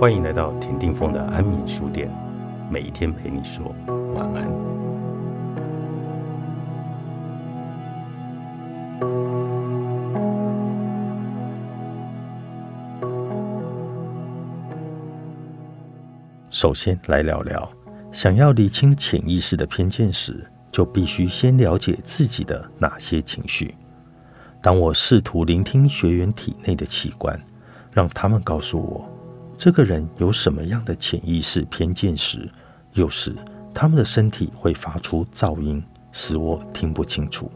欢迎来到田定峰的安眠书店，每一天陪你说晚安。首先来聊聊，想要理清潜意识的偏见时，就必须先了解自己的哪些情绪。当我试图聆听学员体内的器官，让他们告诉我这个人有什么样的潜意识偏见时，有时他们的身体会发出噪音，使我听不清楚。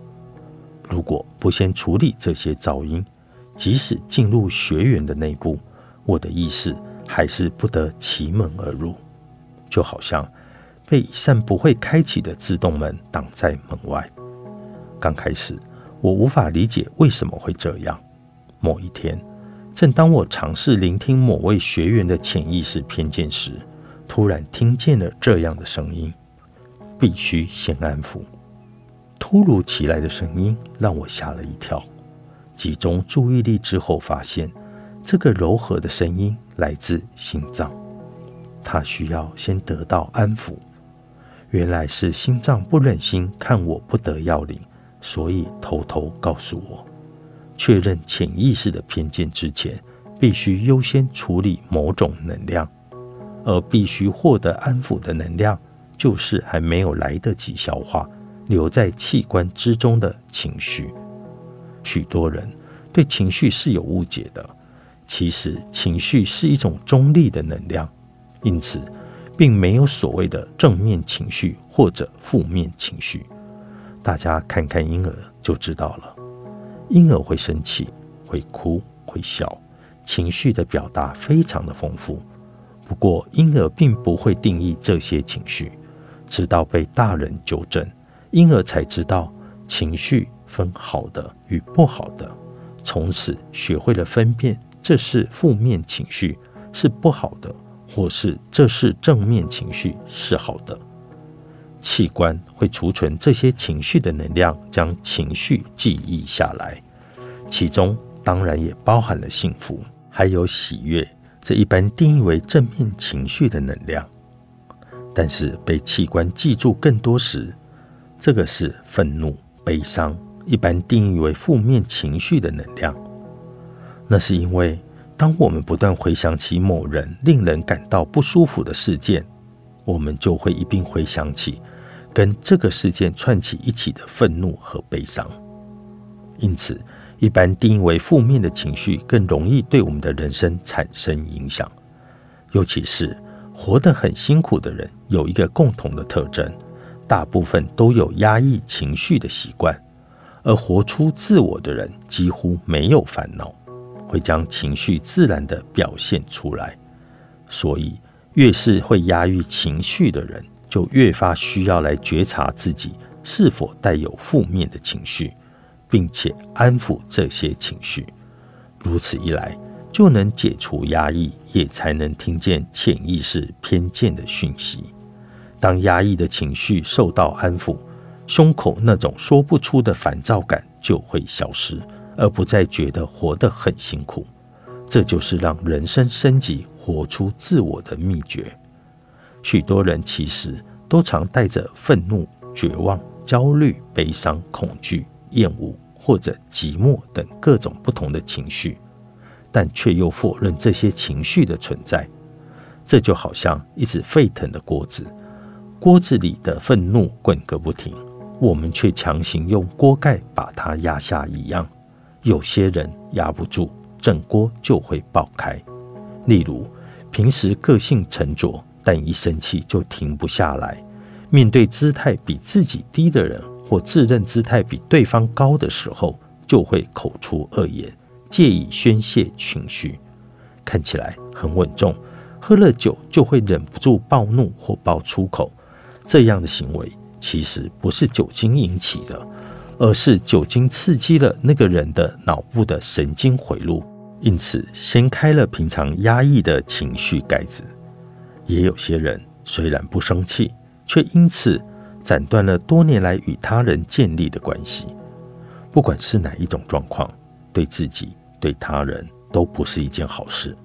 如果不先处理这些噪音，即使进入学员的内部，我的意识还是不得其门而入，就好像被一扇不会开启的自动门挡在门外。刚开始。我无法理解为什么会这样。某一天，正当我尝试聆听某位学员的潜意识偏见时，突然听见了这样的声音：“必须先安抚。”突如其来的声音让我吓了一跳。集中注意力之后，发现这个柔和的声音来自心脏，它需要先得到安抚。原来是心脏不忍心看我不得要领。所以，偷偷告诉我，确认潜意识的偏见之前，必须优先处理某种能量，而必须获得安抚的能量，就是还没有来得及消化、留在器官之中的情绪。许多人对情绪是有误解的，其实情绪是一种中立的能量，因此，并没有所谓的正面情绪或者负面情绪。大家看看婴儿就知道了，婴儿会生气、会哭、会笑，情绪的表达非常的丰富。不过，婴儿并不会定义这些情绪，直到被大人纠正，婴儿才知道情绪分好的与不好的，从此学会了分辨这是负面情绪是不好的，或是这是正面情绪是好的。器官会储存这些情绪的能量，将情绪记忆下来，其中当然也包含了幸福，还有喜悦。这一般定义为正面情绪的能量，但是被器官记住更多时，这个是愤怒、悲伤，一般定义为负面情绪的能量。那是因为，当我们不断回想起某人令人感到不舒服的事件，我们就会一并回想起。跟这个事件串起一起的愤怒和悲伤，因此，一般定义为负面的情绪更容易对我们的人生产生影响。尤其是活得很辛苦的人，有一个共同的特征：大部分都有压抑情绪的习惯，而活出自我的人几乎没有烦恼，会将情绪自然的表现出来。所以，越是会压抑情绪的人。就越发需要来觉察自己是否带有负面的情绪，并且安抚这些情绪。如此一来，就能解除压抑，也才能听见潜意识偏见的讯息。当压抑的情绪受到安抚，胸口那种说不出的烦躁感就会消失，而不再觉得活得很辛苦。这就是让人生升级、活出自我的秘诀。许多人其实都常带着愤怒、绝望、焦虑、悲伤、恐惧、厌恶或者寂寞等各种不同的情绪，但却又否认这些情绪的存在。这就好像一只沸腾的锅子，锅子里的愤怒滚个不停，我们却强行用锅盖把它压下一样。有些人压不住，整锅就会爆开。例如，平时个性沉着。但一生气就停不下来。面对姿态比自己低的人，或自认姿态比对方高的时候，就会口出恶言，借以宣泄情绪。看起来很稳重，喝了酒就会忍不住暴怒或爆粗口。这样的行为其实不是酒精引起的，而是酒精刺激了那个人的脑部的神经回路，因此掀开了平常压抑的情绪盖子。也有些人虽然不生气，却因此斩断了多年来与他人建立的关系。不管是哪一种状况，对自己、对他人都不是一件好事。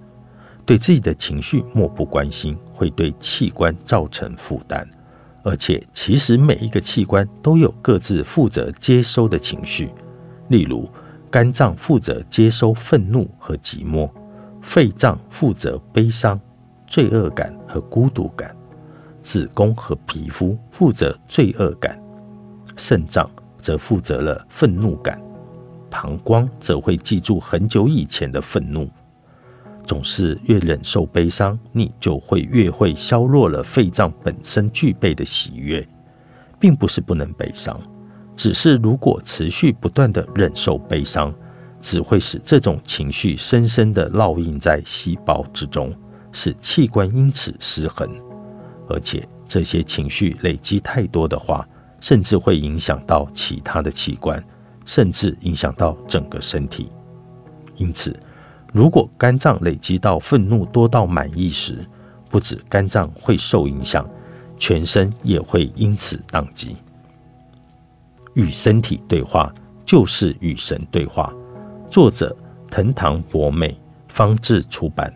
对自己的情绪漠不关心，会对器官造成负担。而且，其实每一个器官都有各自负责接收的情绪。例如，肝脏负责接收愤怒和寂寞，肺脏负责悲伤、罪恶感和孤独感，子宫和皮肤负责罪恶感，肾脏则负责了愤怒感，膀胱则会记住很久以前的愤怒。总是越忍受悲伤，你就会越会削弱了肺脏本身具备的喜悦，并不是不能悲伤。只是，如果持续不断的忍受悲伤，只会使这种情绪深深的烙印在细胞之中，使器官因此失衡。而且，这些情绪累积太多的话，甚至会影响到其他的器官，甚至影响到整个身体。因此，如果肝脏累积到愤怒多到满意时，不止肝脏会受影响，全身也会因此宕机。与身体对话，就是与神对话。作者：藤堂博美，方志出版。